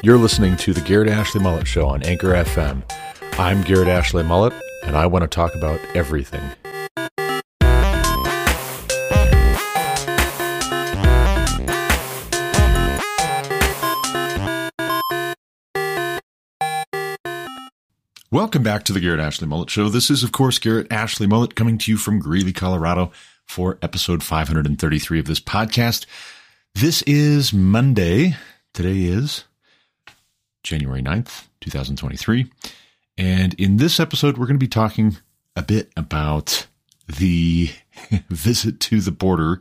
You're listening to the Garrett Ashley Mullet Show on Anchor FM. I'm Garrett Ashley Mullet, and I want to talk about everything. Welcome back to the Garrett Ashley Mullet Show. This is, of course, Garrett Ashley Mullet coming to you from Greeley, Colorado for episode 533 of this podcast. This is Monday. Today is January 9th, 2023. And in this episode, we're going to be talking a bit about the visit to the border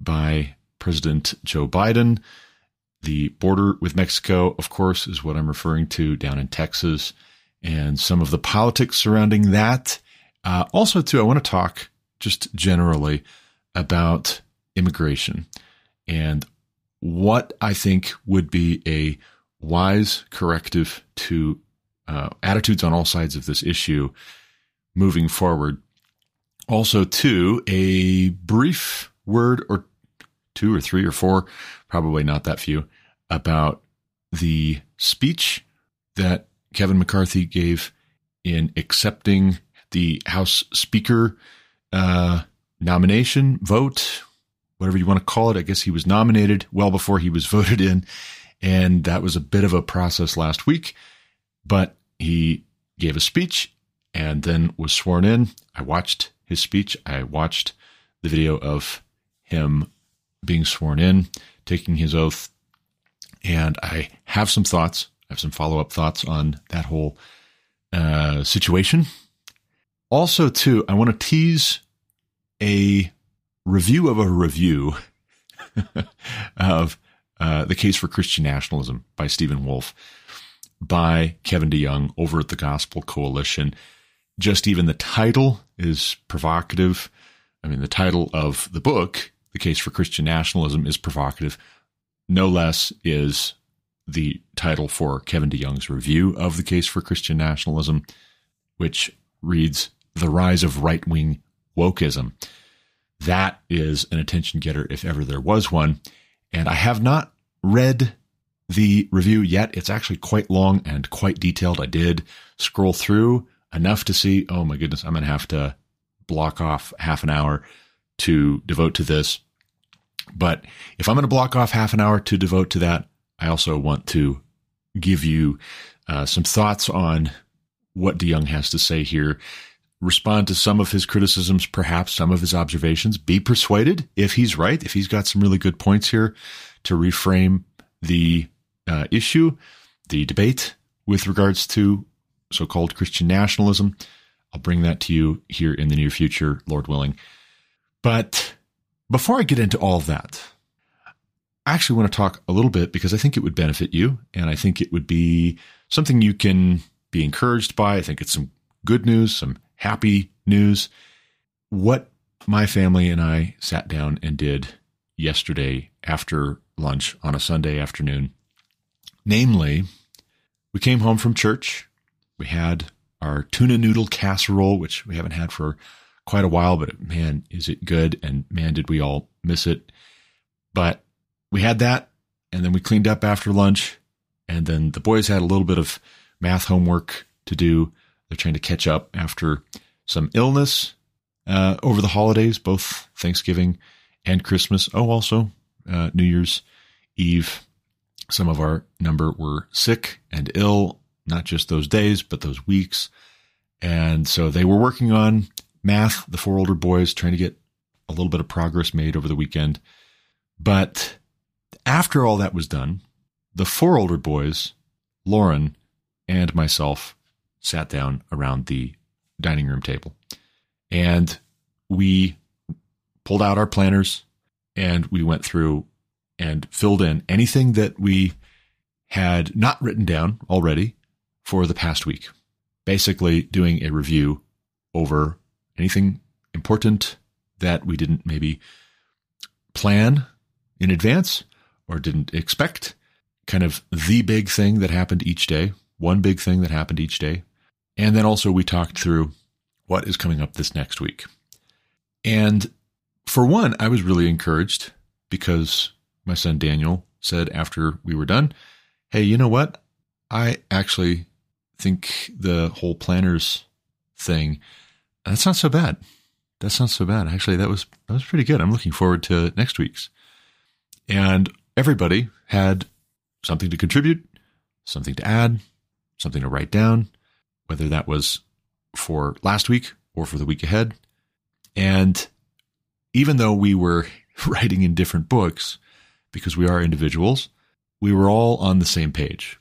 by President Joe Biden. The border with Mexico, of course, is what I'm referring to down in Texas and some of the politics surrounding that. Uh, also, too, I want to talk just generally about immigration and what I think would be a wise corrective to uh, attitudes on all sides of this issue moving forward. Also, too, a brief word or two or three or four, probably not that few, about the speech that Kevin McCarthy gave in accepting the House Speaker uh, nomination vote, whatever you want to call it. I guess he was nominated well before he was voted in. And that was a bit of a process last week, but he gave a speech and then was sworn in. I watched his speech. I watched the video of him being sworn in, taking his oath. And I have some thoughts I have some follow up thoughts on that whole uh, situation. Also, too, I want to tease a review of a review of uh, The Case for Christian Nationalism by Stephen Wolfe by Kevin DeYoung over at the Gospel Coalition. Just even the title is provocative. I mean, the title of the book, The Case for Christian Nationalism, is provocative. No less is the title for Kevin DeYoung's review of the case for Christian nationalism, which reads The Rise of Right Wing Wokeism. That is an attention getter if ever there was one. And I have not read the review yet. It's actually quite long and quite detailed. I did scroll through enough to see, oh my goodness, I'm going to have to block off half an hour to devote to this. But if I'm going to block off half an hour to devote to that, I also want to give you uh, some thoughts on what DeYoung has to say here. Respond to some of his criticisms, perhaps some of his observations. Be persuaded if he's right, if he's got some really good points here to reframe the uh, issue, the debate with regards to so called Christian nationalism. I'll bring that to you here in the near future, Lord willing. But before I get into all that, I actually want to talk a little bit because I think it would benefit you and I think it would be something you can be encouraged by. I think it's some good news, some happy news. What my family and I sat down and did yesterday after lunch on a Sunday afternoon. Namely, we came home from church. We had our tuna noodle casserole, which we haven't had for quite a while, but man, is it good. And man, did we all miss it. But we had that, and then we cleaned up after lunch, and then the boys had a little bit of math homework to do. They're trying to catch up after some illness uh, over the holidays, both Thanksgiving and Christmas. Oh, also uh, New Year's Eve. Some of our number were sick and ill, not just those days, but those weeks. And so they were working on math, the four older boys, trying to get a little bit of progress made over the weekend. But after all that was done, the four older boys, Lauren, and myself sat down around the dining room table. And we pulled out our planners and we went through and filled in anything that we had not written down already for the past week. Basically, doing a review over anything important that we didn't maybe plan in advance or didn't expect. Kind of the big thing that happened each day, one big thing that happened each day. And then also we talked through what is coming up this next week. And for one, I was really encouraged because my son Daniel said after we were done, hey, you know what? I actually think the whole planners thing, that's not so bad. That's not so bad. Actually, that was that was pretty good. I'm looking forward to next week's. And everybody had something to contribute, something to add, something to write down, whether that was for last week or for the week ahead. And even though we were writing in different books, because we are individuals, we were all on the same page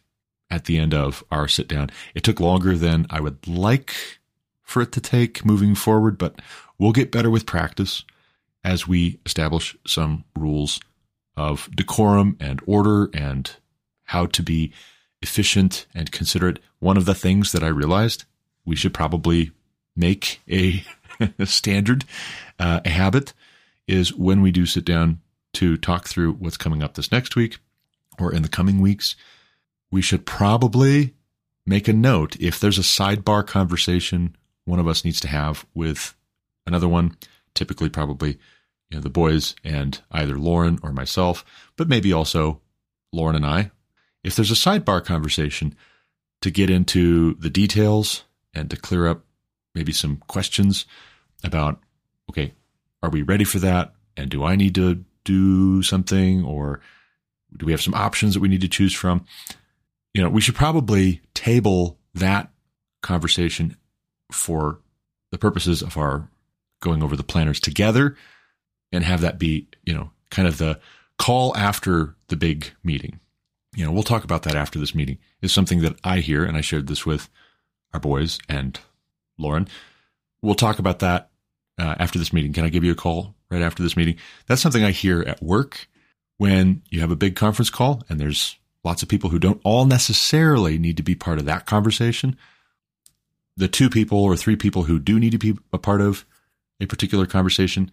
at the end of our sit down. It took longer than I would like for it to take moving forward, but we'll get better with practice as we establish some rules of decorum and order and how to be efficient and considerate. One of the things that I realized we should probably make a, standard, uh, a habit, is when we do sit down to talk through what's coming up this next week or in the coming weeks, we should probably make a note if there's a sidebar conversation one of us needs to have with another one, typically probably you know, the boys and either Lauren or myself, but maybe also Lauren and I. If there's a sidebar conversation to get into the details and to clear up maybe some questions about, okay, are we ready for that? And do I need to do something or do we have some options that we need to choose from? You know, we should probably table that conversation for the purposes of our going over the planners together and have that be, you know, kind of the call after the big meeting. You know, we'll talk about that after this meeting. Is something that I hear, and I shared this with our boys and Lauren. We'll talk about that uh, after this meeting. Can I give you a call right after this meeting? That's something I hear at work when you have a big conference call and there's lots of people who don't all necessarily need to be part of that conversation. The two people or three people who do need to be a part of a particular conversation,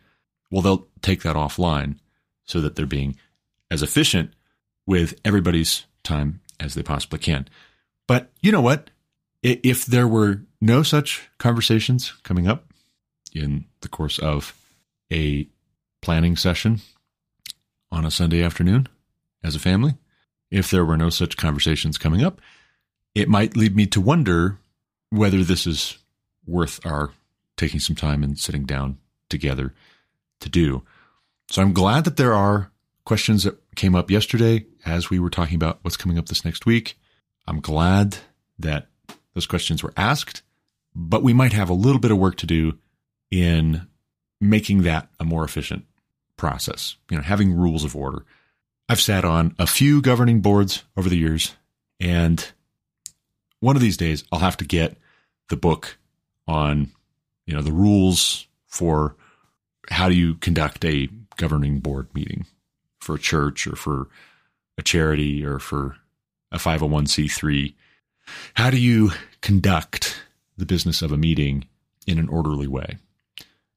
well, they'll take that offline so that they're being as efficient with everybody's time as they possibly can. But you know what? If there were no such conversations coming up in the course of a planning session on a Sunday afternoon as a family, if there were no such conversations coming up, it might lead me to wonder whether this is worth our taking some time and sitting down together to do. So I'm glad that there are questions that came up yesterday as we were talking about what's coming up this next week. I'm glad that those questions were asked, but we might have a little bit of work to do in making that a more efficient process, you know, having rules of order. I've sat on a few governing boards over the years, and one of these days I'll have to get the book on you know, the rules for how do you conduct a governing board meeting for a church or for a charity or for a 501c3. How do you conduct the business of a meeting in an orderly way?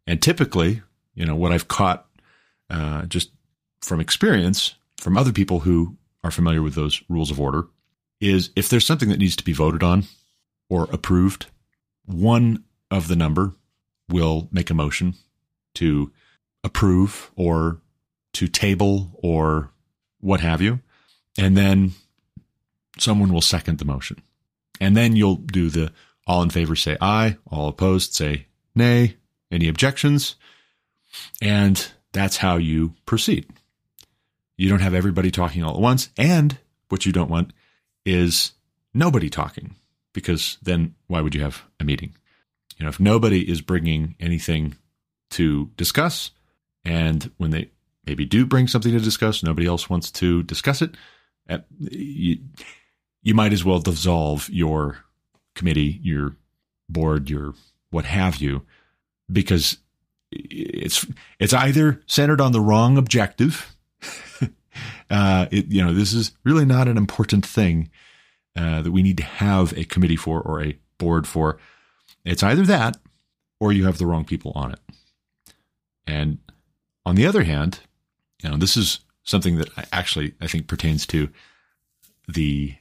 And typically, you know, what I've caught uh, just from experience from other people who are familiar with those rules of order is if there's something that needs to be voted on or approved, one of the number will make a motion to approve or to table or what have you. And then someone will second the motion. And then you'll do the all in favor say aye, all opposed say nay, any objections. And that's how you proceed. You don't have everybody talking all at once. And what you don't want is nobody talking because then why would you have a meeting? You know, if nobody is bringing anything to discuss, and when they maybe do bring something to discuss, nobody else wants to discuss it, you, you might as well dissolve your committee, your board, your what have you, because it's it's either centered on the wrong objective. uh, it, you know, this is really not an important thing uh, that we need to have a committee for or a board for. It's either that or you have the wrong people on it. And on the other hand, you know, this is something that actually I think pertains to the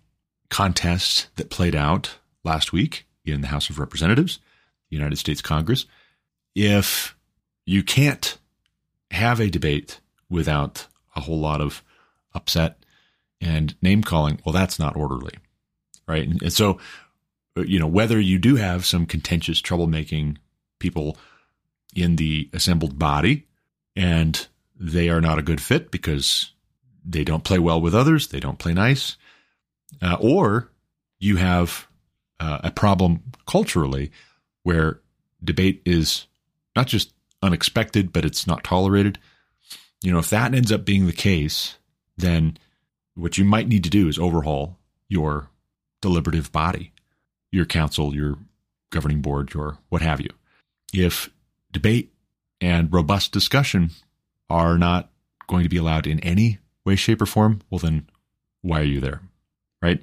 contest that played out last week in the House of Representatives, the United States Congress. If you can't have a debate without a whole lot of upset and name calling, well, that's not orderly, right? And, and so, you know, whether you do have some contentious, troublemaking people in the assembled body and they are not a good fit because they don't play well with others, they don't play nice, uh, or you have uh, a problem culturally where debate is not just unexpected, but it's not tolerated. You know, if that ends up being the case, then what you might need to do is overhaul your deliberative body, your council, your governing board, your what have you. If debate and robust discussion are not going to be allowed in any way, shape, or form, well, then why are you there? Right?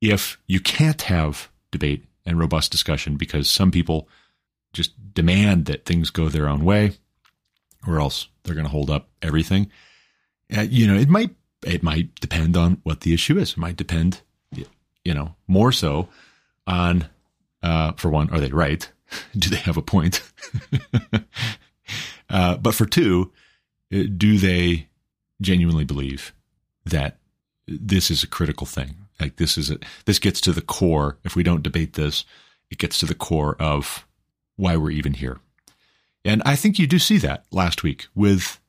If you can't have debate and robust discussion because some people just demand that things go their own way, or else they're going to hold up everything. Uh, you know, it might it might depend on what the issue is. It might depend, you know, more so on, uh, for one, are they right? do they have a point? uh, but for two, do they genuinely believe that this is a critical thing? Like this is a, this gets to the core. If we don't debate this, it gets to the core of why we're even here. And I think you do see that last week with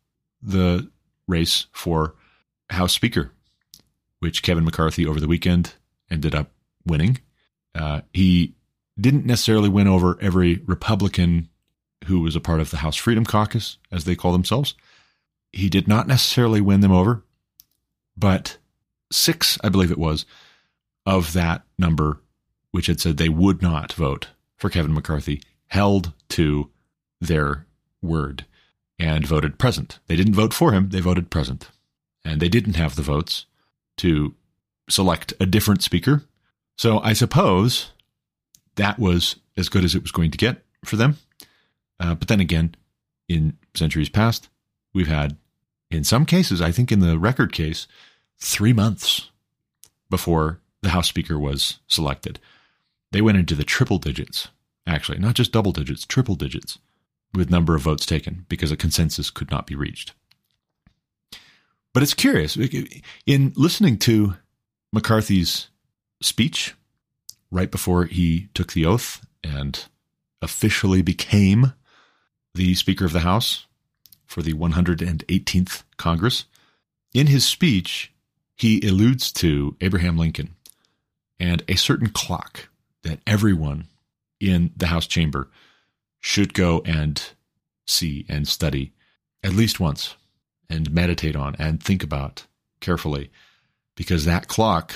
the race for House Speaker, which Kevin McCarthy over the weekend ended up winning. Uh, he didn't necessarily win over every Republican who was a part of the House Freedom Caucus, as they call themselves. He did not necessarily win them over, but six, I believe it was, of that number, which had said they would not vote for Kevin McCarthy, held to their word and voted present. They didn't vote for him, they voted present. And they didn't have the votes to select a different speaker. So I suppose that was as good as it was going to get for them. Uh, but then again, in centuries past, we've had, in some cases, I think in the record case, three months before the House Speaker was selected. They went into the triple digits, actually, not just double digits, triple digits, with number of votes taken because a consensus could not be reached. But it's curious. In listening to McCarthy's speech right before he took the oath and officially became the Speaker of the House for the 118th Congress, in his speech, he alludes to Abraham Lincoln and a certain clock that everyone in the House chamber should go and see and study at least once and meditate on and think about carefully because that clock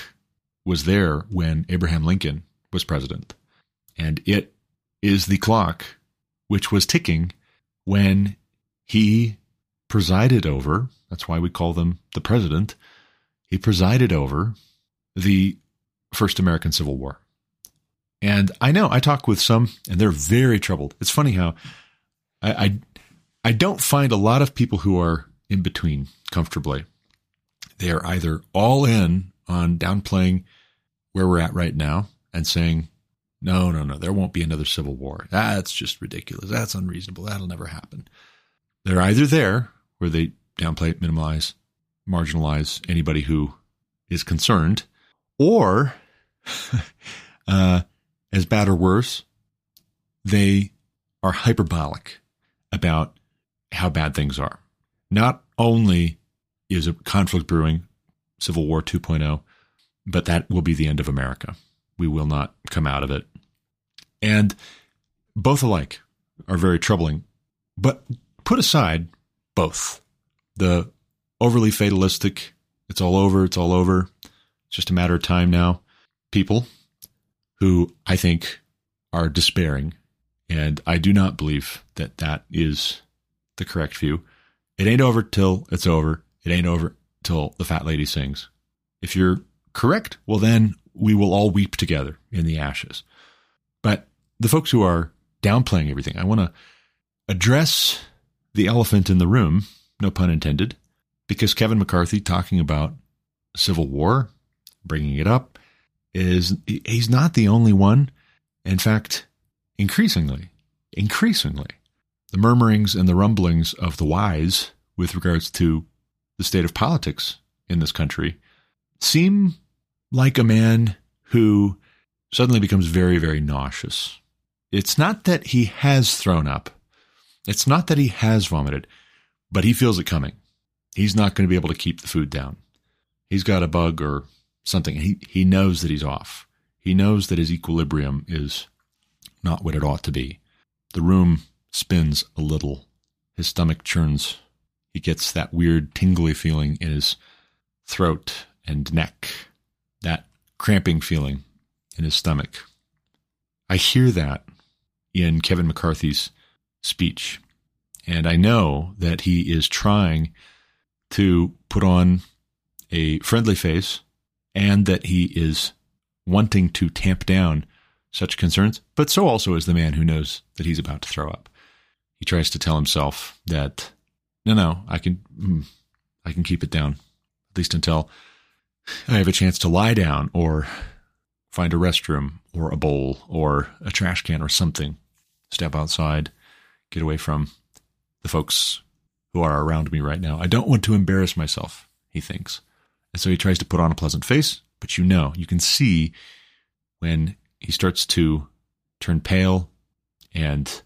was there when Abraham Lincoln was president. And it is the clock which was ticking when he presided over, that's why we call them the president, he presided over the first American Civil War. And I know I talk with some, and they're very troubled. It's funny how I, I, I don't find a lot of people who are in between comfortably. They are either all in on downplaying where we're at right now and saying, no, no, no, there won't be another civil war. That's just ridiculous. That's unreasonable. That'll never happen. They're either there where they downplay, minimize, marginalize anybody who is concerned, or uh, as bad or worse, they are hyperbolic about how bad things are. Not only is a conflict brewing, Civil War 2.0, but that will be the end of America. We will not come out of it. And both alike are very troubling. But put aside both the overly fatalistic, it's all over, it's all over, it's just a matter of time now, people who I think are despairing. And I do not believe that that is the correct view. It ain't over till it's over. It ain't over till the fat lady sings. If you're correct, well, then we will all weep together in the ashes. But the folks who are downplaying everything, I want to address the elephant in the room, no pun intended, because Kevin McCarthy talking about Civil War, bringing it up, is he's not the only one. In fact, increasingly, increasingly, the murmurings and the rumblings of the wise with regards to the state of politics in this country seem like a man who suddenly becomes very, very nauseous. It's not that he has thrown up. It's not that he has vomited, but he feels it coming. He's not going to be able to keep the food down. He's got a bug or something. He, he knows that he's off. He knows that his equilibrium is not what it ought to be. The room spins a little. His stomach churns. He gets that weird tingly feeling in his throat and neck, that cramping feeling in his stomach. I hear that in Kevin McCarthy's speech. And I know that he is trying to put on a friendly face and that he is wanting to tamp down such concerns, but so also is the man who knows that he's about to throw up. He tries to tell himself that no, no, I can, mm, I can keep it down, at least until I have a chance to lie down or find a restroom or a bowl or a trash can or something, step outside, get away from the folks who are around me right now. I don't want to embarrass myself, he thinks. And so he tries to put on a pleasant face, but you know, you can see when he starts to turn pale and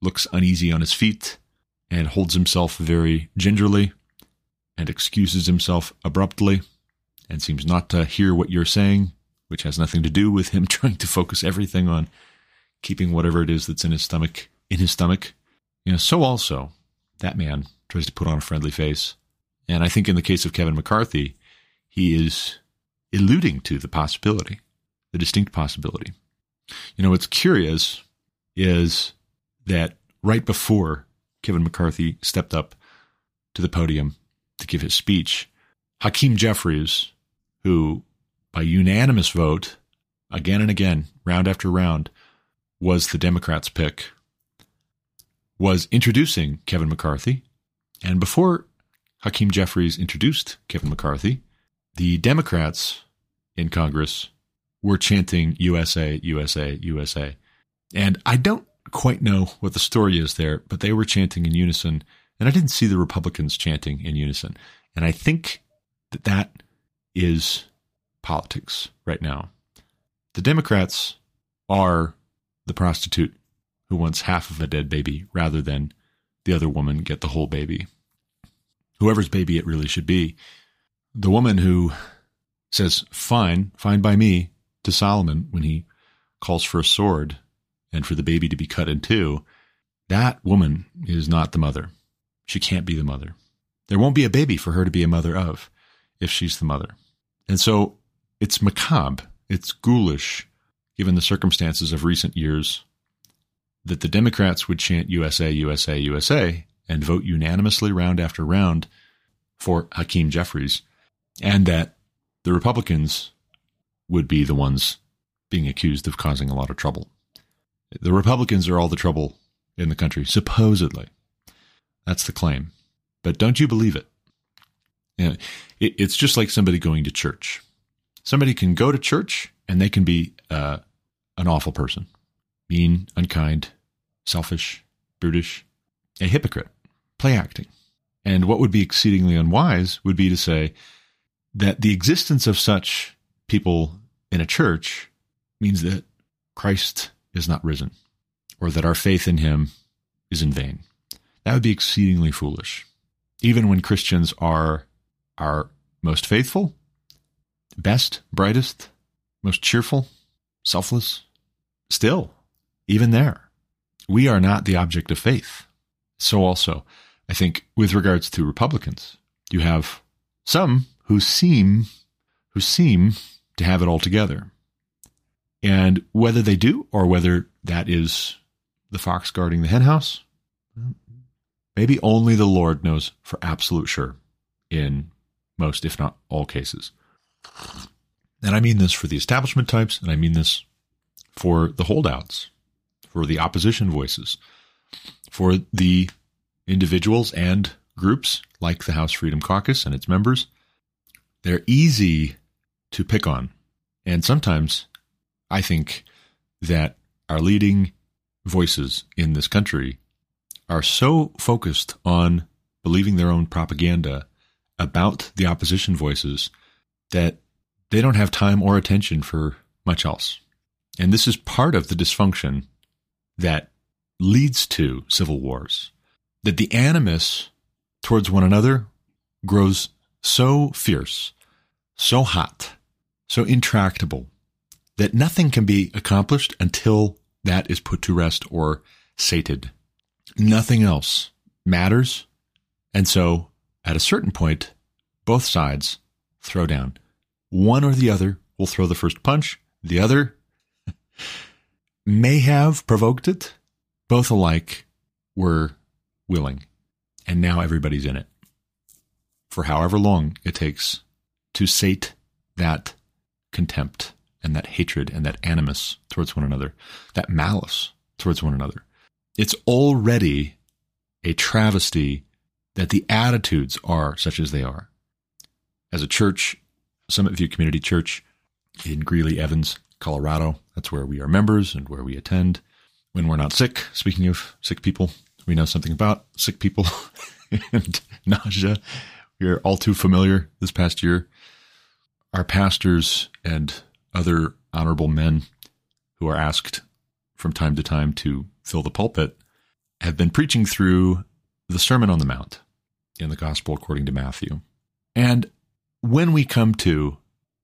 looks uneasy on his feet and holds himself very gingerly and excuses himself abruptly and seems not to hear what you're saying, which has nothing to do with him trying to focus everything on keeping whatever it is that's in his stomach in his stomach. You know, so also that man tries to put on a friendly face. And I think in the case of Kevin McCarthy, he is alluding to the possibility, the distinct possibility. You know, what's curious is that right before Kevin McCarthy stepped up to the podium to give his speech, Hakeem Jeffries, who by unanimous vote, again and again, round after round, was the Democrats' pick, was introducing Kevin McCarthy. And before Hakeem Jeffries introduced Kevin McCarthy, the Democrats in Congress were chanting USA, USA, USA. And I don't quite know what the story is there, but they were chanting in unison. And I didn't see the Republicans chanting in unison. And I think that that is politics right now. The Democrats are the prostitute who wants half of a dead baby rather than the other woman get the whole baby. Whoever's baby it really should be. The woman who says, fine, fine by me, to Solomon when he calls for a sword and for the baby to be cut in two, that woman is not the mother. She can't be the mother. There won't be a baby for her to be a mother of if she's the mother. And so it's macabre, it's ghoulish, given the circumstances of recent years, that the Democrats would chant USA, USA, USA and vote unanimously round after round for Hakeem Jeffries, and that the Republicans would be the ones being accused of causing a lot of trouble. The Republicans are all the trouble in the country, supposedly. That's the claim. But don't you believe it? You know, it it's just like somebody going to church. Somebody can go to church and they can be uh, an awful person, mean, unkind, selfish, brutish, a hypocrite, play acting. And what would be exceedingly unwise would be to say that the existence of such people in a church means that Christ is not risen or that our faith in him is in vain. That would be exceedingly foolish. Even when Christians are our most faithful, best, brightest, most cheerful, selfless, still, even there, we are not the object of faith. So also, I think with regards to Republicans, you have some who seem who seem to have it all together. And whether they do or whether that is the fox guarding the henhouse, maybe only the Lord knows for absolute sure in most, if not all cases. And I mean this for the establishment types, and I mean this for the holdouts, for the opposition voices, for the individuals and groups like the House Freedom Caucus and its members. They're easy to pick on. And sometimes I think that our leading voices in this country are so focused on believing their own propaganda about the opposition voices that they don't have time or attention for much else. And this is part of the dysfunction that leads to civil wars. That the animus towards one another grows so fierce, so hot, so intractable that nothing can be accomplished until that is put to rest or sated. Nothing else matters. And so at a certain point, both sides throw down. One or the other will throw the first punch. The other may have provoked it. Both alike were willing. And now everybody's in it for however long it takes to sate that contempt and that hatred and that animus towards one another, that malice towards one another. It's already a travesty that the attitudes are such as they are. As a church, Summit View Community Church in Greeley, Evans, Colorado, that's where we are members and where we attend when we're not sick. Speaking of sick people, we know something about sick people and nausea. We are all too familiar this past year. Our pastors and other honorable men who are asked from time to time to fill the pulpit have been preaching through the Sermon on the Mount in the Gospel according to Matthew. And when we come to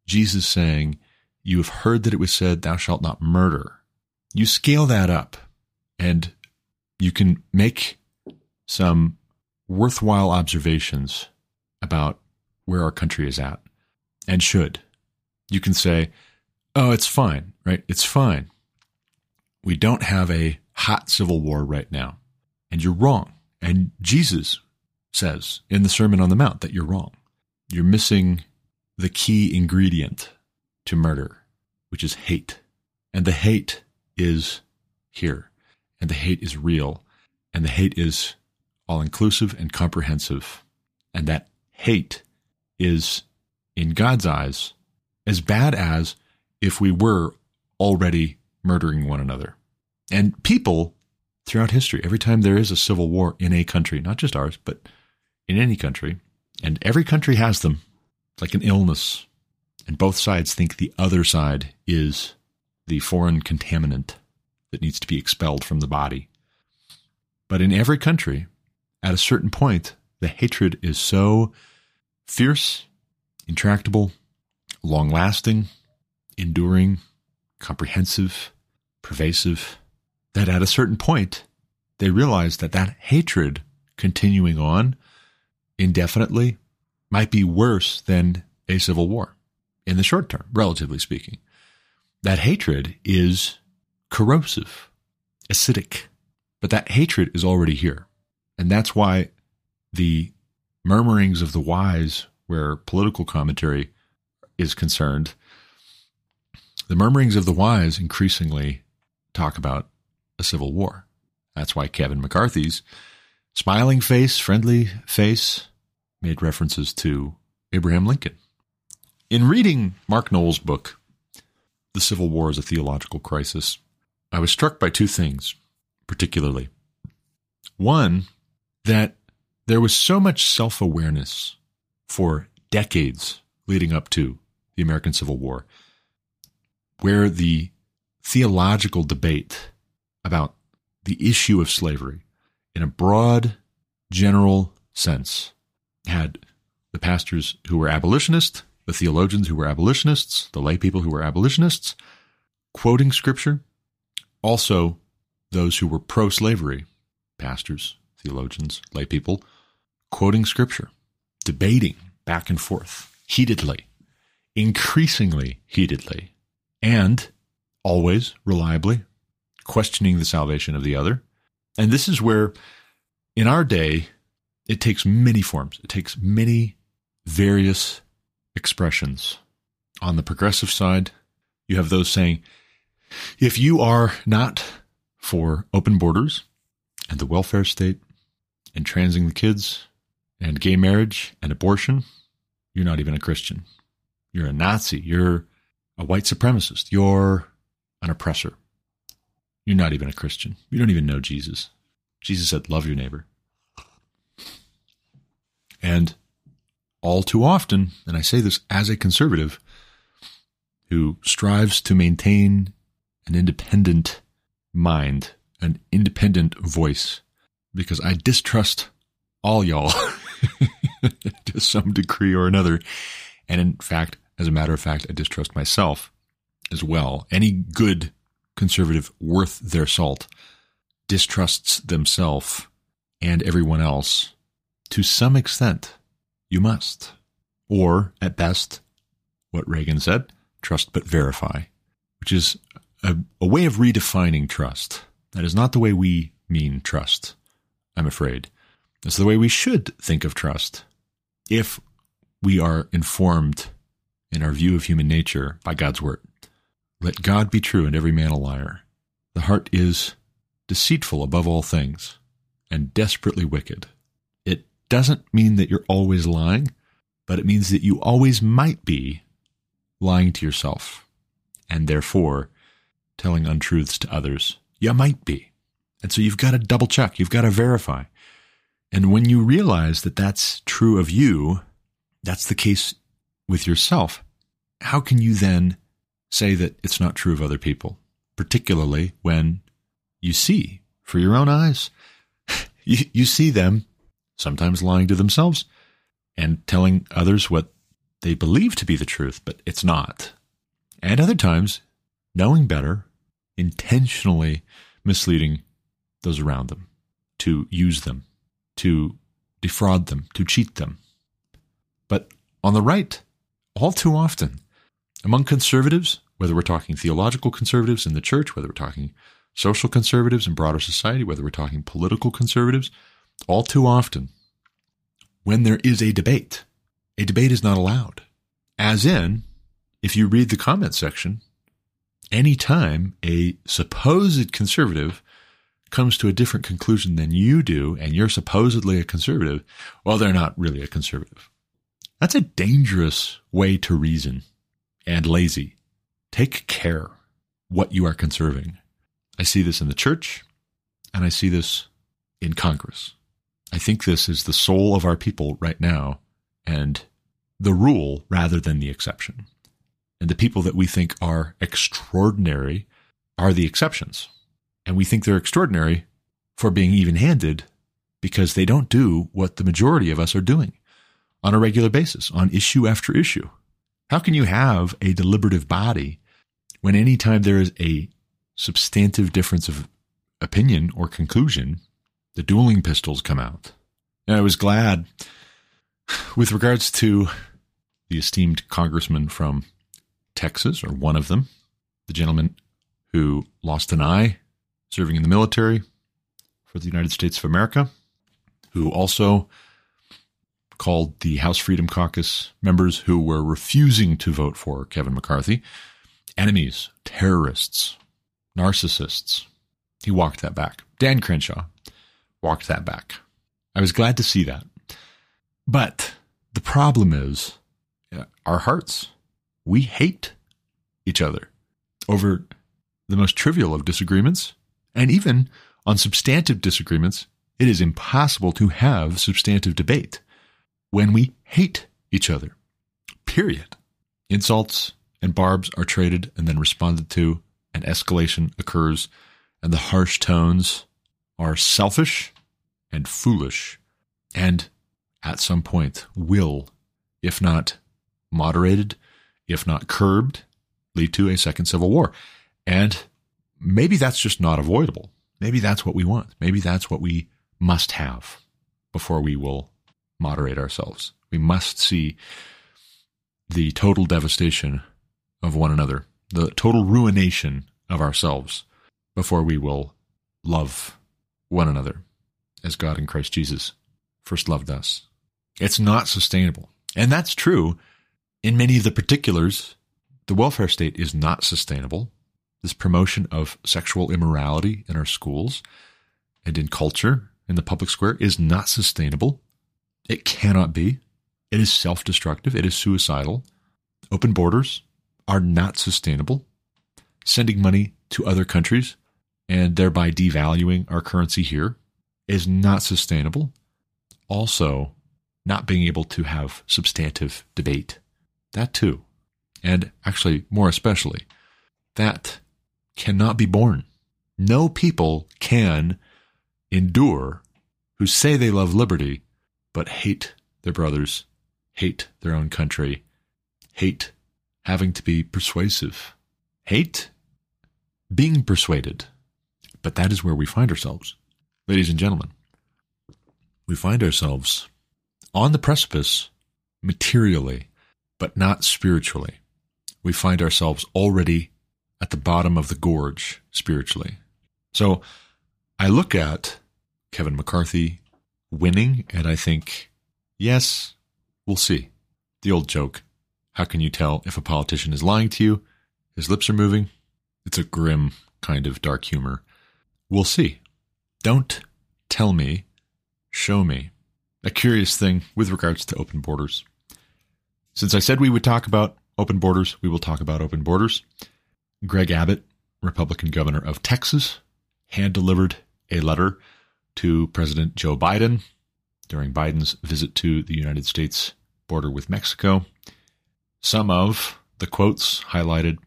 Jesus saying, You have heard that it was said, Thou shalt not murder, you scale that up and you can make some worthwhile observations about where our country is at and should. You can say, oh, it's fine, right? It's fine. We don't have a hot civil war right now. And you're wrong. And Jesus says in the Sermon on the Mount that you're wrong. You're missing the key ingredient to murder, which is hate. And the hate is here. And the hate is real. And the hate is all inclusive and comprehensive. And that hate is, in God's eyes, as bad as if we were already murdering one another. And people throughout history, every time there is a civil war in a country, not just ours, but in any country, and every country has them, like an illness. And both sides think the other side is the foreign contaminant that needs to be expelled from the body. But in every country, at a certain point, the hatred is so fierce, intractable, long lasting, enduring, comprehensive, pervasive, that at a certain point, they realize that that hatred continuing on indefinitely might be worse than a civil war in the short term, relatively speaking. That hatred is corrosive, acidic, but that hatred is already here. And that's why the murmurings of the wise, where political commentary is concerned, the murmurings of the wise increasingly talk about a civil war. That's why Kevin McCarthy's smiling face, friendly face, made references to Abraham Lincoln. In reading Mark Noll's book, The Civil War as a Theological Crisis, I was struck by two things, particularly. One, that there was so much self awareness for decades leading up to the American Civil War where the theological debate about the issue of slavery in a broad, general sense had the pastors who were abolitionists, the theologians who were abolitionists, the lay people who were abolitionists, quoting scripture, also those who were pro slavery, pastors, theologians, lay people, quoting scripture, debating back and forth heatedly, increasingly heatedly and always reliably questioning the salvation of the other. And this is where, in our day, it takes many forms, it takes many various expressions. On the progressive side, you have those saying, if you are not for open borders and the welfare state and transing the kids and gay marriage and abortion, you're not even a Christian. You're a Nazi. You're a white supremacist. You're an oppressor. You're not even a Christian. You don't even know Jesus. Jesus said, Love your neighbor. And all too often, and I say this as a conservative, who strives to maintain an independent mind, an independent voice, because I distrust all y'all to some degree or another. And in fact, as a matter of fact, I distrust myself as well. Any good conservative worth their salt distrusts themselves and everyone else to some extent. You must. Or, at best, what Reagan said, trust but verify, which is a, a way of redefining trust. That is not the way we mean trust, I'm afraid. It's the way we should think of trust if we are informed in our view of human nature by God's word. Let God be true and every man a liar. The heart is deceitful above all things and desperately wicked. Doesn't mean that you're always lying, but it means that you always might be lying to yourself and therefore telling untruths to others. You might be. And so you've got to double check, you've got to verify. And when you realize that that's true of you, that's the case with yourself, how can you then say that it's not true of other people, particularly when you see for your own eyes? you, you see them sometimes lying to themselves and telling others what they believe to be the truth, but it's not. And other times, knowing better, intentionally misleading those around them, to use them, to defraud them, to cheat them. But on the right, all too often, among conservatives, whether we're talking theological conservatives in the church, whether we're talking social conservatives in broader society, whether we're talking political conservatives, all too often, when there is a debate, a debate is not allowed. As in, if you read the comment section, anytime a supposed conservative comes to a different conclusion than you do, and you're supposedly a conservative, well, they're not really a conservative. That's a dangerous way to reason and lazy. Take care what you are conserving. I see this in the church, and I see this in Congress. I think this is the soul of our people right now, and the rule rather than the exception. And the people that we think are extraordinary are the exceptions. And we think they're extraordinary for being even handed because they don't do what the majority of us are doing on a regular basis, on issue after issue. How can you have a deliberative body when anytime there is a substantive difference of opinion or conclusion, the dueling pistols come out? And I was glad with regards to the esteemed congressman from Texas, or one of them, the gentleman who lost an eye serving in the military for the United States of America, who also called the House Freedom Caucus members who were refusing to vote for Kevin McCarthy enemies, terrorists, narcissists. He walked that back. Dan Crenshaw walked that back. I was glad to see that. But the problem is uh, our hearts. We hate each other over the most trivial of disagreements. And even on substantive disagreements, it is impossible to have substantive debate when we hate each other. Period. Insults and barbs are traded and then responded to, and escalation occurs, and the harsh tones are selfish and foolish, and at some point will, if not moderated, if not curbed, lead to a second civil war. And maybe that's just not avoidable. Maybe that's what we want. Maybe that's what we must have before we will moderate ourselves. We must see the total devastation of one another, the total ruination of ourselves before we will love one another as God in Christ Jesus first loved us. It's not sustainable. And that's true in many of the particulars. The welfare state is not sustainable. This promotion of sexual immorality in our schools and in culture in the public square is not sustainable. It cannot be. It is self destructive. It is suicidal. Open borders are not sustainable. Sending money to other countries and thereby devaluing our currency here is not sustainable. Also, not being able to have substantive debate. That too and actually more especially, that cannot be borne. No people can endure who say they love liberty, but hate their brothers, hate their own country, hate having to be persuasive, hate being persuaded. But that is where we find ourselves. Ladies and gentlemen, we find ourselves on the precipice materially, but not spiritually. We find ourselves already at the bottom of the gorge spiritually. So I look at Kevin McCarthy winning, and I think, yes, we'll see. The old joke how can you tell if a politician is lying to you? His lips are moving. It's a grim kind of dark humor. We'll see. Don't tell me, show me. A curious thing with regards to open borders. Since I said we would talk about open borders, we will talk about open borders. Greg Abbott, Republican governor of Texas, hand delivered a letter to President Joe Biden during Biden's visit to the United States border with Mexico. Some of the quotes highlighted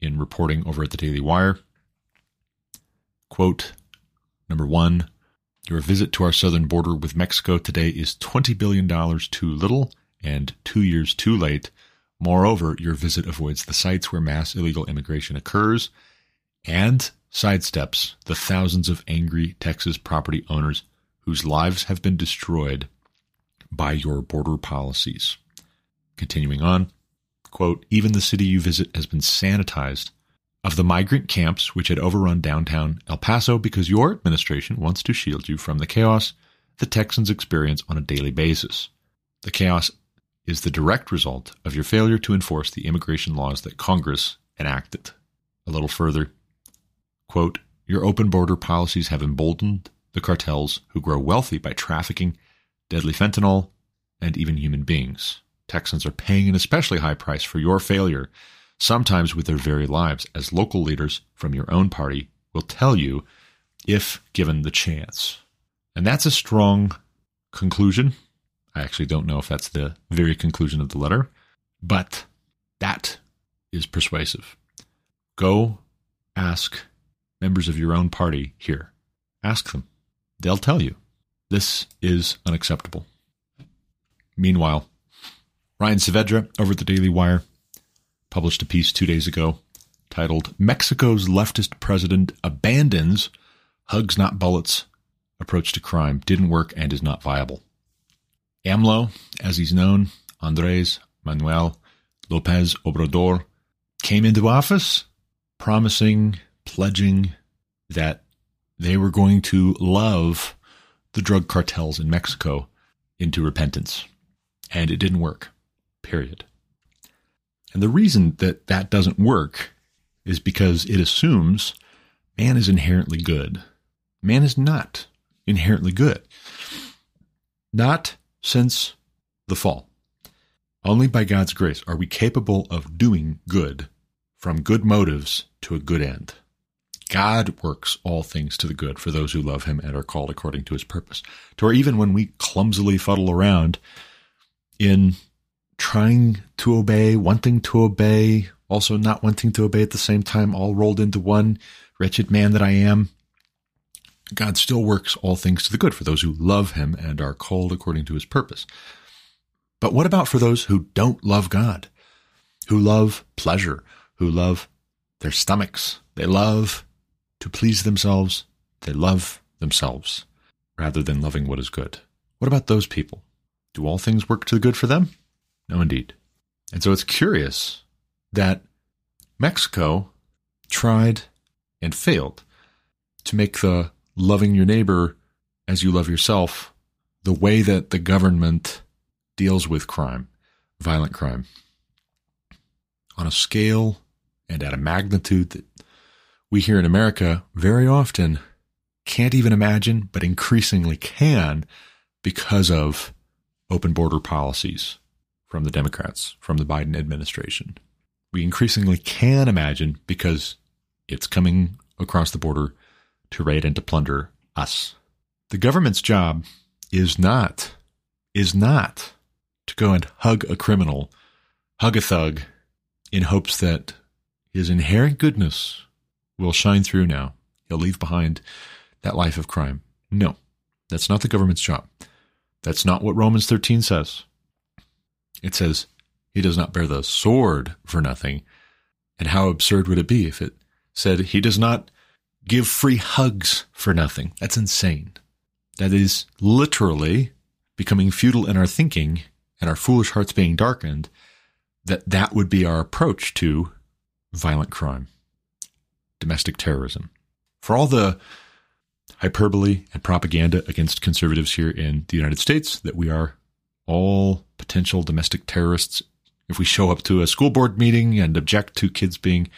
in reporting over at the Daily Wire. Quote number one Your visit to our southern border with Mexico today is $20 billion too little and two years too late. Moreover, your visit avoids the sites where mass illegal immigration occurs and sidesteps the thousands of angry Texas property owners whose lives have been destroyed by your border policies. Continuing on, quote, even the city you visit has been sanitized of the migrant camps which had overrun downtown El Paso because your administration wants to shield you from the chaos the Texans experience on a daily basis. The chaos is the direct result of your failure to enforce the immigration laws that Congress enacted. A little further, quote, your open border policies have emboldened the cartels who grow wealthy by trafficking deadly fentanyl and even human beings. Texans are paying an especially high price for your failure, sometimes with their very lives, as local leaders from your own party will tell you if given the chance. And that's a strong conclusion. I actually don't know if that's the very conclusion of the letter, but that is persuasive. Go ask members of your own party here. Ask them. They'll tell you. This is unacceptable. Meanwhile, Ryan Saavedra over at the Daily Wire published a piece two days ago titled Mexico's Leftist President Abandons Hugs Not Bullets Approach to Crime Didn't Work and Is Not Viable. AMLO, as he's known, Andres Manuel Lopez Obrador, came into office promising, pledging that they were going to love the drug cartels in Mexico into repentance. And it didn't work period. And the reason that that doesn't work is because it assumes man is inherently good. Man is not inherently good. Not since the fall. Only by God's grace are we capable of doing good from good motives to a good end. God works all things to the good for those who love him and are called according to his purpose. To where even when we clumsily fuddle around in trying to obey, wanting to obey, also not wanting to obey at the same time, all rolled into one wretched man that I am. God still works all things to the good for those who love him and are called according to his purpose. But what about for those who don't love God, who love pleasure, who love their stomachs? They love to please themselves. They love themselves rather than loving what is good. What about those people? Do all things work to the good for them? No, indeed. And so it's curious that Mexico tried and failed to make the loving your neighbor as you love yourself the way that the government deals with crime, violent crime, on a scale and at a magnitude that we here in America very often can't even imagine, but increasingly can because of open border policies from the Democrats, from the Biden administration. We increasingly can imagine because it's coming across the border to raid and to plunder us. The government's job is not, is not to go and hug a criminal, hug a thug, in hopes that his inherent goodness will shine through now. He'll leave behind that life of crime. No, that's not the government's job. That's not what Romans 13 says. It says he does not bear the sword for nothing. And how absurd would it be if it said he does not give free hugs for nothing? That's insane. That is literally becoming futile in our thinking and our foolish hearts being darkened, that that would be our approach to violent crime, domestic terrorism. For all the hyperbole and propaganda against conservatives here in the United States that we are all potential domestic terrorists if we show up to a school board meeting and object to kids being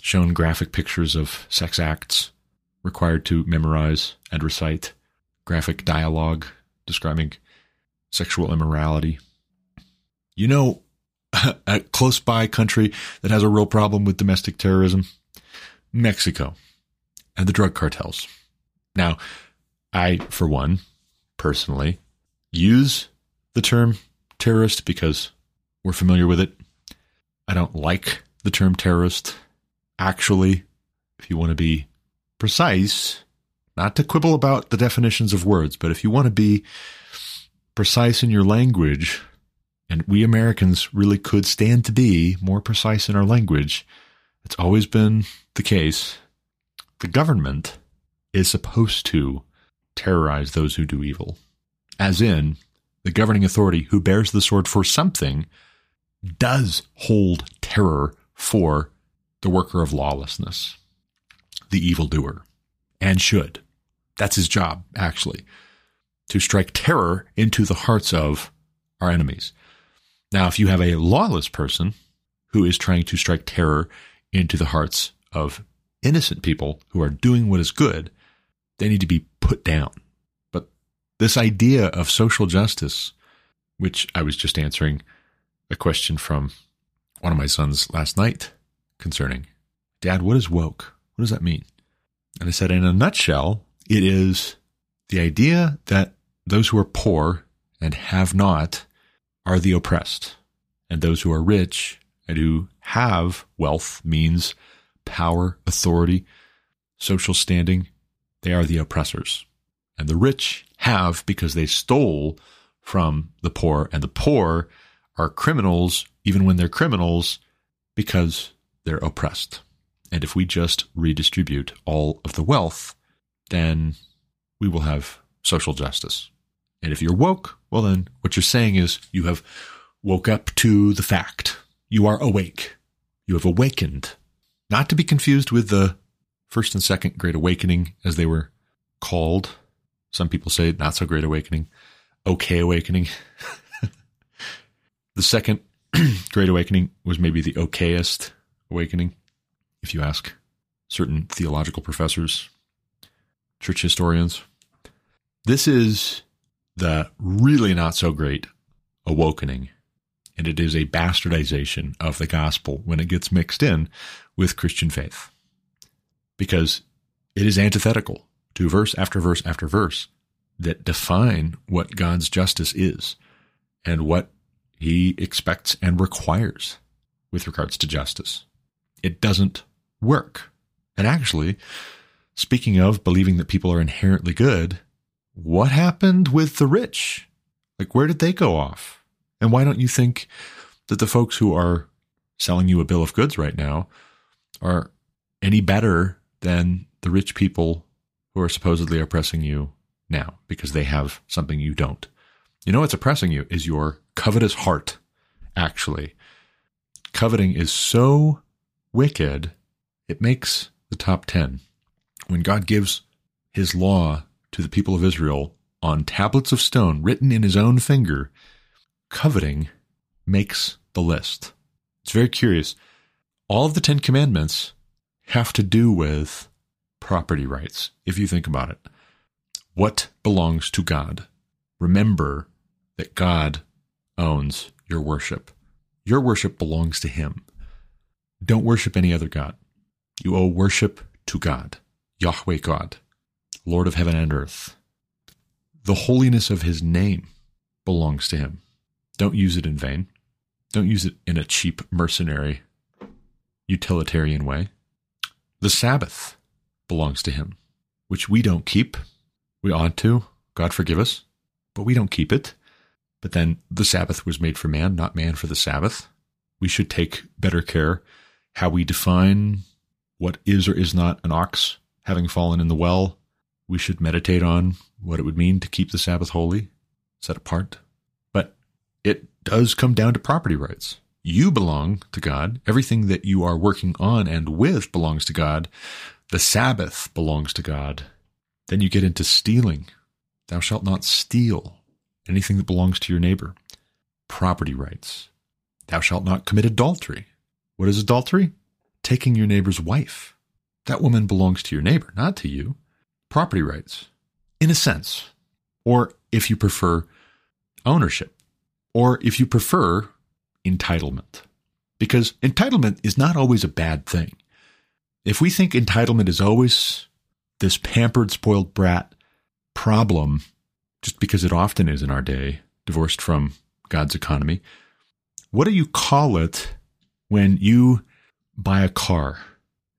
shown graphic pictures of sex acts required to memorize and recite graphic dialogue describing sexual immorality. You know, a close by country that has a real problem with domestic terrorism? Mexico and the drug cartels. Now, I, for one, personally, use the term terrorist because we're familiar with it. I don't like the term terrorist. Actually, if you want to be precise, not to quibble about the definitions of words, but if you want to be precise in your language, and we Americans really could stand to be more precise in our language, it's always been the case. The government is supposed to terrorize those who do evil, as in the governing authority who bears the sword for something does hold terror for the worker of lawlessness, the evildoer, and should. That's his job, actually, to strike terror into the hearts of our enemies. Now, if you have a lawless person who is trying to strike terror into the hearts of innocent people who are doing what is good, they need to be put down. This idea of social justice, which I was just answering a question from one of my sons last night concerning, Dad, what is woke? What does that mean? And I said, in a nutshell, it is the idea that those who are poor and have not are the oppressed, and those who are rich and who have wealth means power, authority, social standing, they are the oppressors. And the rich have because they stole from the poor, and the poor are criminals, even when they're criminals, because they're oppressed. And if we just redistribute all of the wealth, then we will have social justice. And if you're woke, well, then what you're saying is you have woke up to the fact. You are awake. You have awakened. Not to be confused with the first and second great awakening, as they were called. Some people say not so great awakening, okay awakening. the second great awakening was maybe the okayest awakening, if you ask certain theological professors, church historians. This is the really not so great awakening, and it is a bastardization of the gospel when it gets mixed in with Christian faith because it is antithetical verse after verse after verse that define what God's justice is and what he expects and requires with regards to justice. It doesn't work. And actually, speaking of believing that people are inherently good, what happened with the rich? Like, where did they go off? And why don't you think that the folks who are selling you a bill of goods right now are any better than the rich people who are supposedly oppressing you now because they have something you don't? You know what's oppressing you is your covetous heart, actually. Coveting is so wicked, it makes the top 10. When God gives his law to the people of Israel on tablets of stone written in his own finger, coveting makes the list. It's very curious. All of the Ten Commandments have to do with property rights, if you think about it. What belongs to God? Remember that God owns your worship. Your worship belongs to Him. Don't worship any other God. You owe worship to God, Yahweh God. Lord of heaven and earth. The holiness of his name belongs to him. Don't use it in vain. Don't use it in a cheap, mercenary, utilitarian way. The Sabbath belongs to him, which we don't keep. We ought to. God forgive us. But we don't keep it. But then the Sabbath was made for man, not man for the Sabbath. We should take better care how we define what is or is not an ox having fallen in the well. We should meditate on what it would mean to keep the Sabbath holy, set apart. But it does come down to property rights. You belong to God. Everything that you are working on and with belongs to God. The Sabbath belongs to God. Then you get into stealing. Thou shalt not steal anything that belongs to your neighbor. Property rights. Thou shalt not commit adultery. What is adultery? Taking your neighbor's wife. That woman belongs to your neighbor, not to you. Property rights, in a sense. Or if you prefer, ownership. Or if you prefer, entitlement. Because entitlement is not always a bad thing. If we think entitlement is always this pampered, spoiled brat problem, just because it often is in our day, divorced from God's economy, what do you call it when you buy a car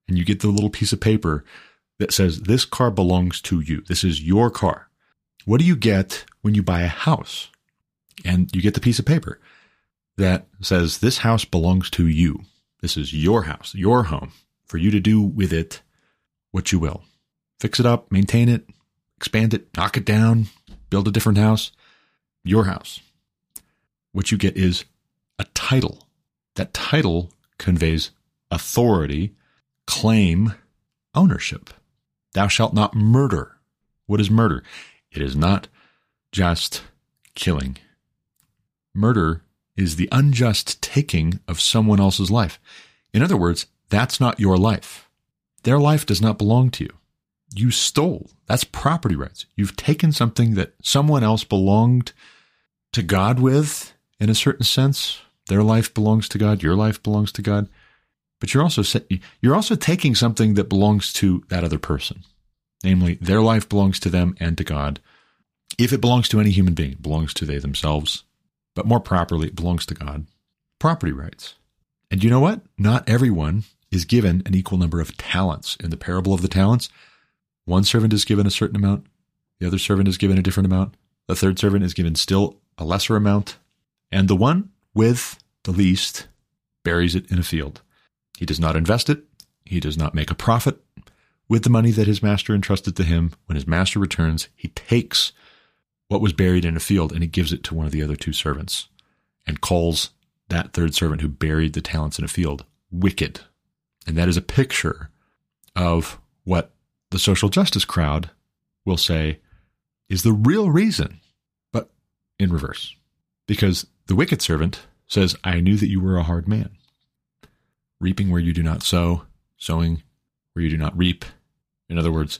and you get the little piece of paper that says, This car belongs to you? This is your car. What do you get when you buy a house and you get the piece of paper that says, This house belongs to you? This is your house, your home, for you to do with it what you will fix it up, maintain it, expand it, knock it down, build a different house, your house. What you get is a title. That title conveys authority, claim, ownership. Thou shalt not murder. What is murder? It is not just killing. Murder is the unjust taking of someone else's life. In other words, that's not your life. Their life does not belong to you you stole. That's property rights. You've taken something that someone else belonged to God with, in a certain sense. Their life belongs to God. Your life belongs to God. But you're also you're also taking something that belongs to that other person, namely their life belongs to them and to God. If it belongs to any human being, it belongs to they themselves. But more properly, it belongs to God. Property rights. And you know what? Not everyone is given an equal number of talents. In the parable of the talents, one servant is given a certain amount, the other servant is given a different amount, the third servant is given still a lesser amount, and the one with the least buries it in a field. He does not invest it, he does not make a profit with the money that his master entrusted to him. When his master returns, he takes what was buried in a field and he gives it to one of the other two servants and calls that third servant who buried the talents in a field wicked. And that is a picture of what the social justice crowd will say is the real reason, but in reverse. Because the wicked servant says, I knew that you were a hard man, reaping where you do not sow, sowing where you do not reap. In other words,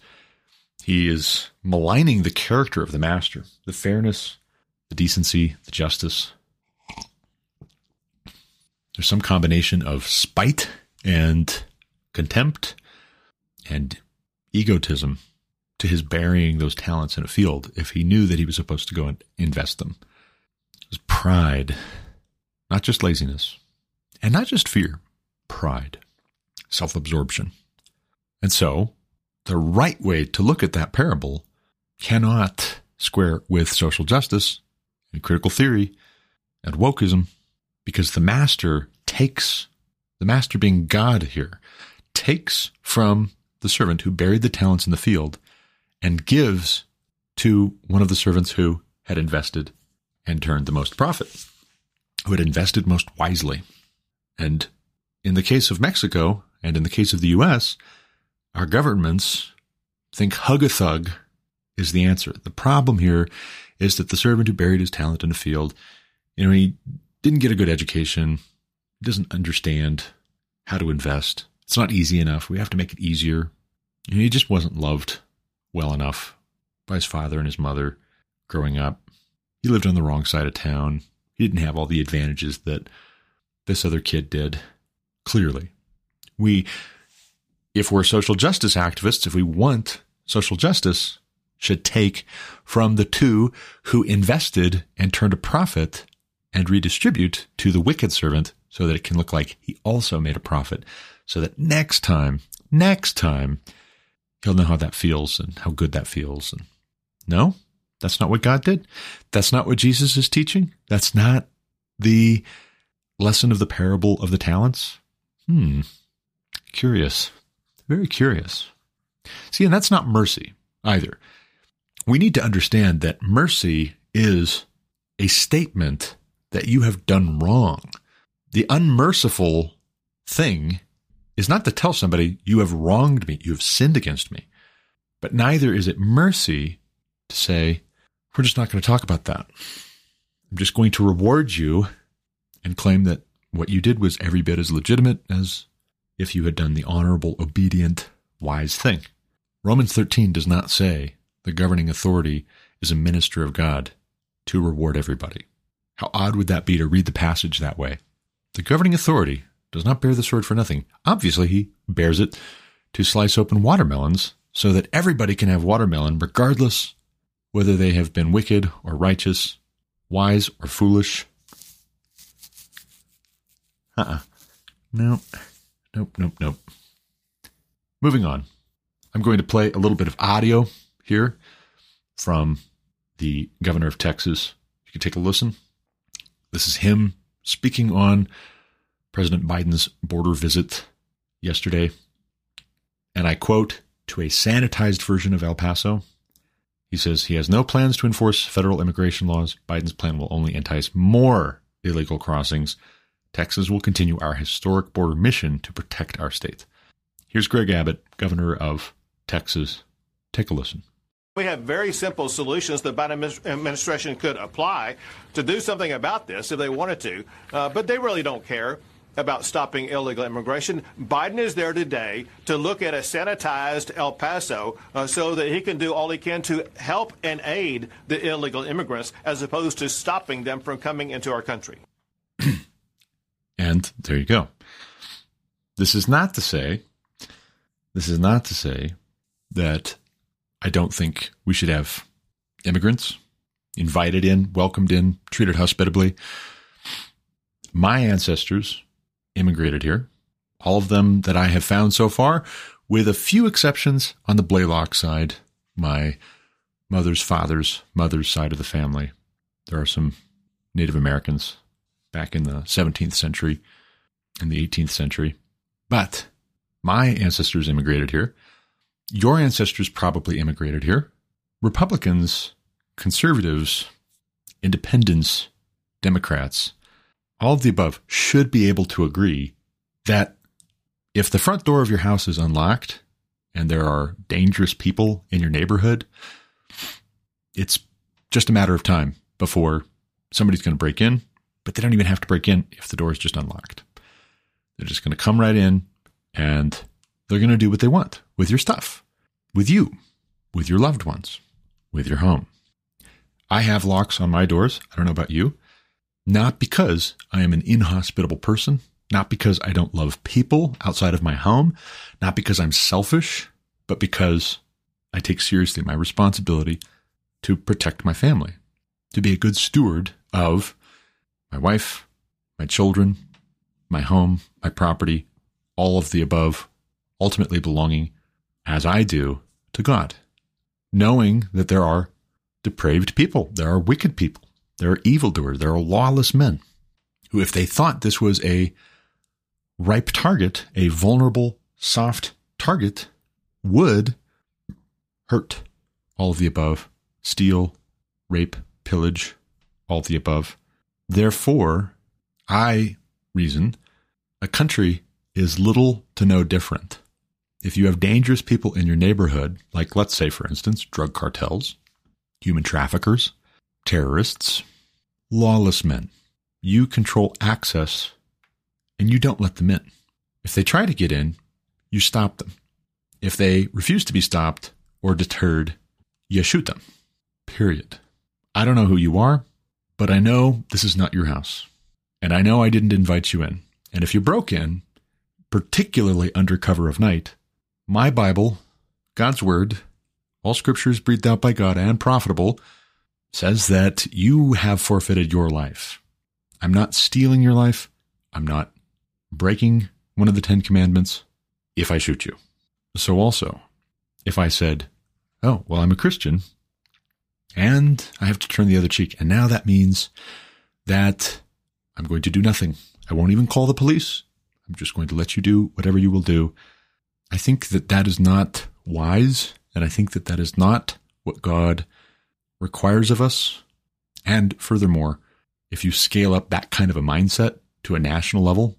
he is maligning the character of the master, the fairness, the decency, the justice. There's some combination of spite and contempt and egotism to his burying those talents in a field if he knew that he was supposed to go and invest them. It was pride, not just laziness, and not just fear, pride, self absorption. And so, the right way to look at that parable cannot square with social justice and critical theory and wokeism because the master takes, the master being God here, takes from the servant who buried the talents in the field and gives to one of the servants who had invested and turned the most profit, who had invested most wisely. And in the case of Mexico and in the case of the US, our governments think hug a thug is the answer. The problem here is that the servant who buried his talent in a field, you know, he didn't get a good education, doesn't understand how to invest. It's not easy enough. We have to make it easier. he just wasn't loved well enough by his father and his mother growing up. He lived on the wrong side of town. He didn't have all the advantages that this other kid did. Clearly, we, if we're social justice activists, if we want social justice, should take from the two who invested and turned a profit and redistribute to the wicked servant so that it can look like he also made a profit. So that next time, next time, he'll know how that feels and how good that feels. And no, that's not what God did. That's not what Jesus is teaching. That's not the lesson of the parable of the talents. Hmm. Curious. Very curious. See, and that's not mercy either. We need to understand that mercy is a statement that you have done wrong. The unmerciful thing is not to tell somebody, you have wronged me, you have sinned against me. But neither is it mercy to say, we're just not going to talk about that. I'm just going to reward you and claim that what you did was every bit as legitimate as if you had done the honorable, obedient, wise thing. Romans 13 does not say the governing authority is a minister of God to reward everybody. How odd would that be to read the passage that way? The governing authority does not bear the sword for nothing. Obviously, he bears it to slice open watermelons so that everybody can have watermelon, regardless whether they have been wicked or righteous, wise or foolish. Uh uh-uh. uh Nope. Nope, nope, nope. Moving on. I'm going to play a little bit of audio here from the governor of Texas. You can take a listen. This is him speaking on President Biden's border visit yesterday. And I quote to a sanitized version of El Paso. He says he has no plans to enforce federal immigration laws. Biden's plan will only entice more illegal crossings. Texas will continue our historic border mission to protect our state. Here's Greg Abbott, governor of Texas. Take a listen. We have very simple solutions the Biden administration could apply to do something about this if they wanted to, uh, but they really don't care about stopping illegal immigration. Biden is there today to look at a sanitized El Paso uh, so that he can do all he can to help and aid the illegal immigrants as opposed to stopping them from coming into our country. and there you go. This is not to say, this is not to say that I don't think we should have immigrants invited in, welcomed in, treated hospitably. My ancestors immigrated here, all of them that I have found so far, with a few exceptions on the Blaylock side, my mother's father's mother's side of the family. There are some Native Americans back in the 17th century and the 18th century. But my ancestors immigrated here. Your ancestors probably immigrated here. Republicans, conservatives, independents, Democrats, all of the above should be able to agree that if the front door of your house is unlocked and there are dangerous people in your neighborhood, it's just a matter of time before somebody's going to break in, but they don't even have to break in if the door is just unlocked. They're just going to come right in and they're going to do what they want with your stuff, with you, with your loved ones, with your home. I have locks on my doors. I don't know about you. Not because I am an inhospitable person, not because I don't love people outside of my home, not because I'm selfish, but because I take seriously my responsibility to protect my family, to be a good steward of my wife, my children, my home, my property, all of the above, ultimately belonging, as I do, to God, knowing that there are depraved people, there are wicked people, there are evildoers, there are lawless men who, if they thought this was a ripe target, a vulnerable, soft target, would hurt all of the above, steal, rape, pillage, all the above. Therefore, I reason a country is little to no different. If you have dangerous people in your neighborhood, like let's say, for instance, drug cartels, human traffickers, terrorists, lawless men, you control access and you don't let them in. If they try to get in, you stop them. If they refuse to be stopped or deterred, you shoot them. Period. I don't know who you are, but I know this is not your house. And I know I didn't invite you in. And if you broke in, particularly under cover of night, my Bible, God's Word, all scriptures breathed out by God and profitable, says that you have forfeited your life. I'm not stealing your life. I'm not breaking one of the Ten Commandments if I shoot you. So also, if I said, Oh, well, I'm a Christian and I have to turn the other cheek. And now that means that I'm going to do nothing. I won't even call the police. I'm just going to let you do whatever you will do. I think that that is not wise. And I think that that is not what God requires of us. And furthermore, if you scale up that kind of a mindset to a national level,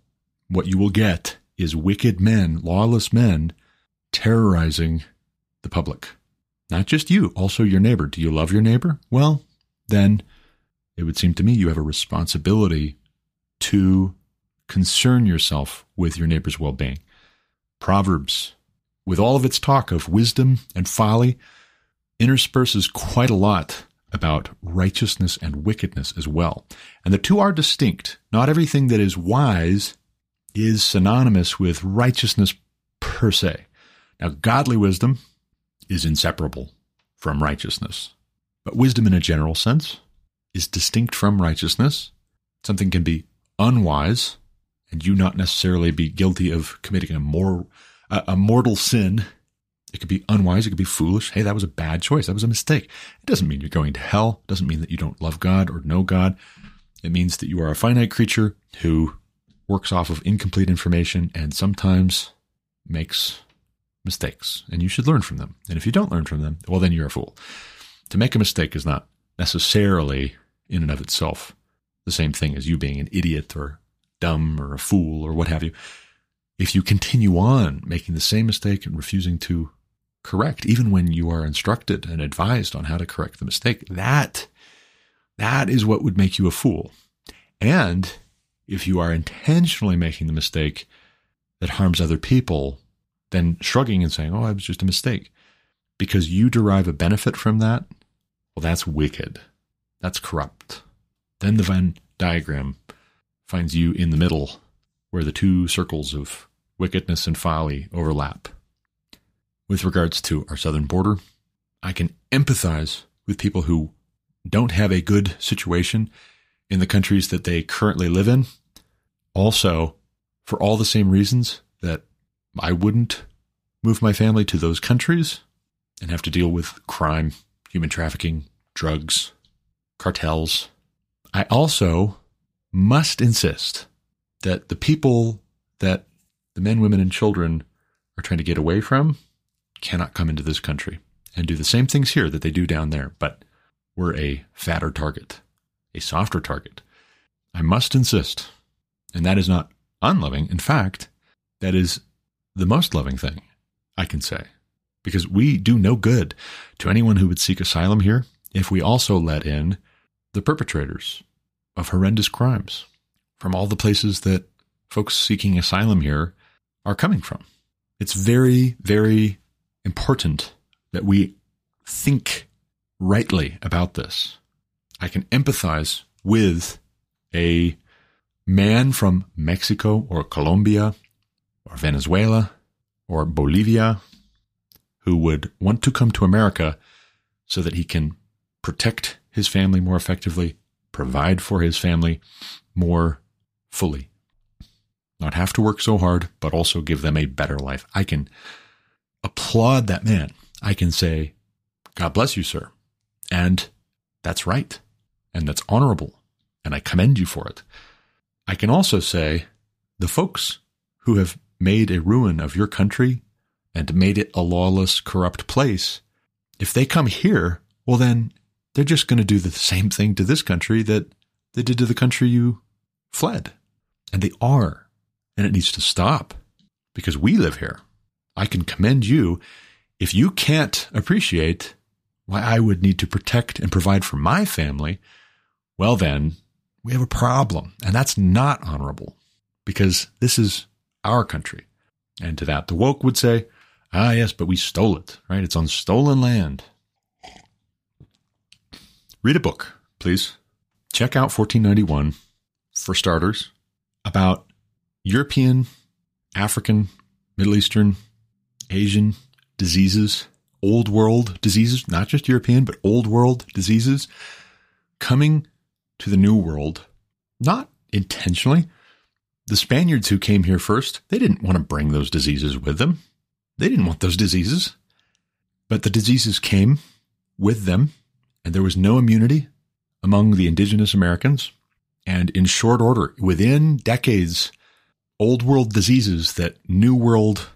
what you will get is wicked men, lawless men, terrorizing the public. Not just you, also your neighbor. Do you love your neighbor? Well, then it would seem to me you have a responsibility to concern yourself with your neighbor's well being. Proverbs, with all of its talk of wisdom and folly, intersperses quite a lot about righteousness and wickedness as well. And the two are distinct. Not everything that is wise is synonymous with righteousness per se. Now, godly wisdom is inseparable from righteousness, but wisdom in a general sense is distinct from righteousness. Something can be unwise and you not necessarily be guilty of committing a more a, mortal sin. It could be unwise. It could be foolish. Hey, that was a bad choice. That was a mistake. It doesn't mean you're going to hell. It doesn't mean that you don't love God or know God. It means that you are a finite creature who works off of incomplete information and sometimes makes mistakes, and you should learn from them. And if you don't learn from them, well, then you're a fool. To make a mistake is not necessarily, in and of itself, the same thing as you being an idiot or dumb or a fool or what have you. If you continue on making the same mistake and refusing to correct, even when you are instructed and advised on how to correct the mistake, that that is what would make you a fool. And if you are intentionally making the mistake that harms other people, then shrugging and saying, oh, it was just a mistake, because you derive a benefit from that, well, that's wicked. That's corrupt. Then the Venn diagram finds you in the middle where the two circles of wickedness and folly overlap. With regards to our southern border, I can empathize with people who don't have a good situation in the countries that they currently live in. Also, for all the same reasons that I wouldn't move my family to those countries and have to deal with crime, human trafficking, drugs, cartels. I also must insist that the people that the men, women, and children are trying to get away from cannot come into this country and do the same things here that they do down there, but we're a fatter target, a softer target. I must insist, and that is not unloving. In fact, that is the most loving thing I can say, because we do no good to anyone who would seek asylum here if we also let in the perpetrators of horrendous crimes from all the places that folks seeking asylum here are coming from. It's very, very important that we think rightly about this. I can empathize with a man from Mexico or Colombia or Venezuela or Bolivia who would want to come to America so that he can protect his family more effectively, provide for his family more fully. Not have to work so hard, but also give them a better life. I can applaud that man. I can say, God bless you, sir. And that's right. And that's honorable. And I commend you for it. I can also say, the folks who have made a ruin of your country and made it a lawless, corrupt place, if they come here, well, then they're just going to do the same thing to this country that they did to the country you fled. And they are. And it needs to stop because we live here. I can commend you. If you can't appreciate why I would need to protect and provide for my family, well, then we have a problem. And that's not honorable because this is our country. And to that, the woke would say, ah, yes, but we stole it, right? It's on stolen land. Read a book, please. Check out 1491, for starters, about European, African, Middle Eastern, Asian diseases, old world diseases, not just European, but old world diseases coming to the new world, not intentionally. The Spaniards who came here first, they didn't want to bring those diseases with them. They didn't want those diseases. But the diseases came with them, and there was no immunity among the indigenous Americans. And in short order, within decades, old world diseases that new world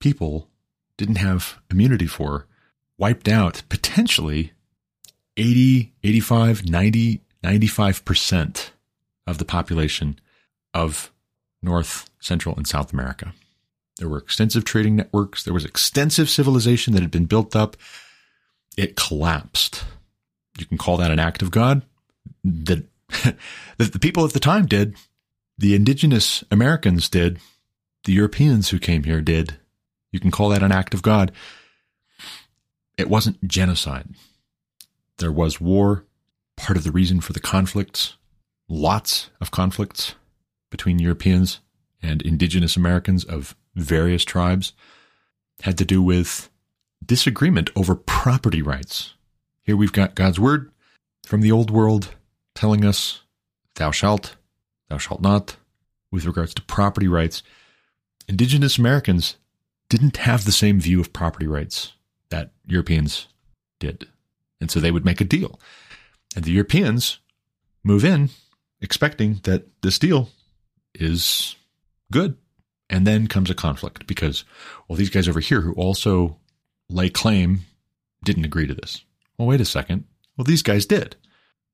people didn't have immunity for wiped out potentially 80, 85, 90, 95% of the population of North, Central, and South America. There were extensive trading networks. There was extensive civilization that had been built up. It collapsed. You can call that an act of God. That, the people at the time did. The indigenous Americans did. The Europeans who came here did. You can call that an act of God. It wasn't genocide. There was war, part of the reason for the conflicts, lots of conflicts between Europeans and indigenous Americans of various tribes had to do with disagreement over property rights. Here we've got God's word from the old world telling us, thou shalt, thou shalt not, with regards to property rights. Indigenous Americans didn't have the same view of property rights that Europeans did. And so they would make a deal. And the Europeans move in expecting that this deal is good. And then comes a conflict because, well, these guys over here who also lay claim didn't agree to this. Well, wait a second. Well, these guys did.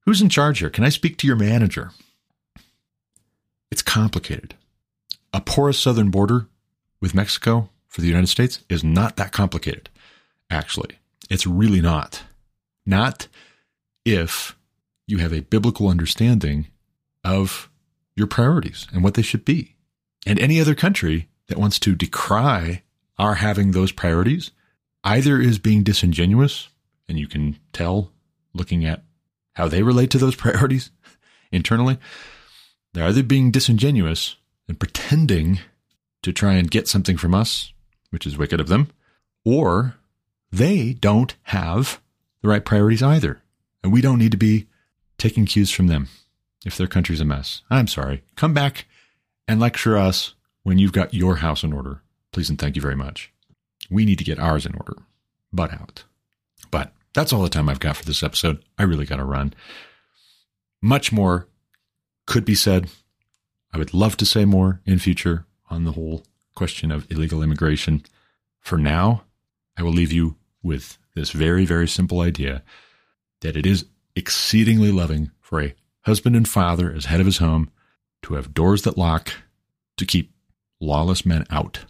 Who's in charge here? Can I speak to your manager? It's complicated. A porous southern border with Mexico for the United States is not that complicated, actually. It's really not. Not if you have a biblical understanding of your priorities and what they should be. And any other country that wants to decry our having those priorities either is being disingenuous, and you can tell looking at how they relate to those priorities internally. They're either being disingenuous and pretending to try and get something from us, which is wicked of them, or they don't have the right priorities either. And we don't need to be taking cues from them if their country's a mess. I'm sorry. Come back and lecture us when you've got your house in order. Please and thank you very much. We need to get ours in order. Butt out. But that's all the time I've got for this episode. I really got to run. Much more could be said. I would love to say more in future on the whole question of illegal immigration. For now, I will leave you with this very, very simple idea that it is exceedingly loving for a husband and father as head of his home to have doors that lock to keep lawless men out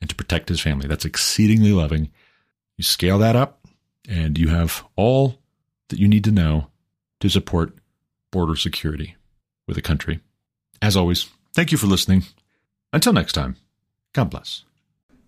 and to protect his family. That's exceedingly loving. You scale that up, and you have all that you need to know to support border security with a country. As always, thank you for listening. Until next time, God bless.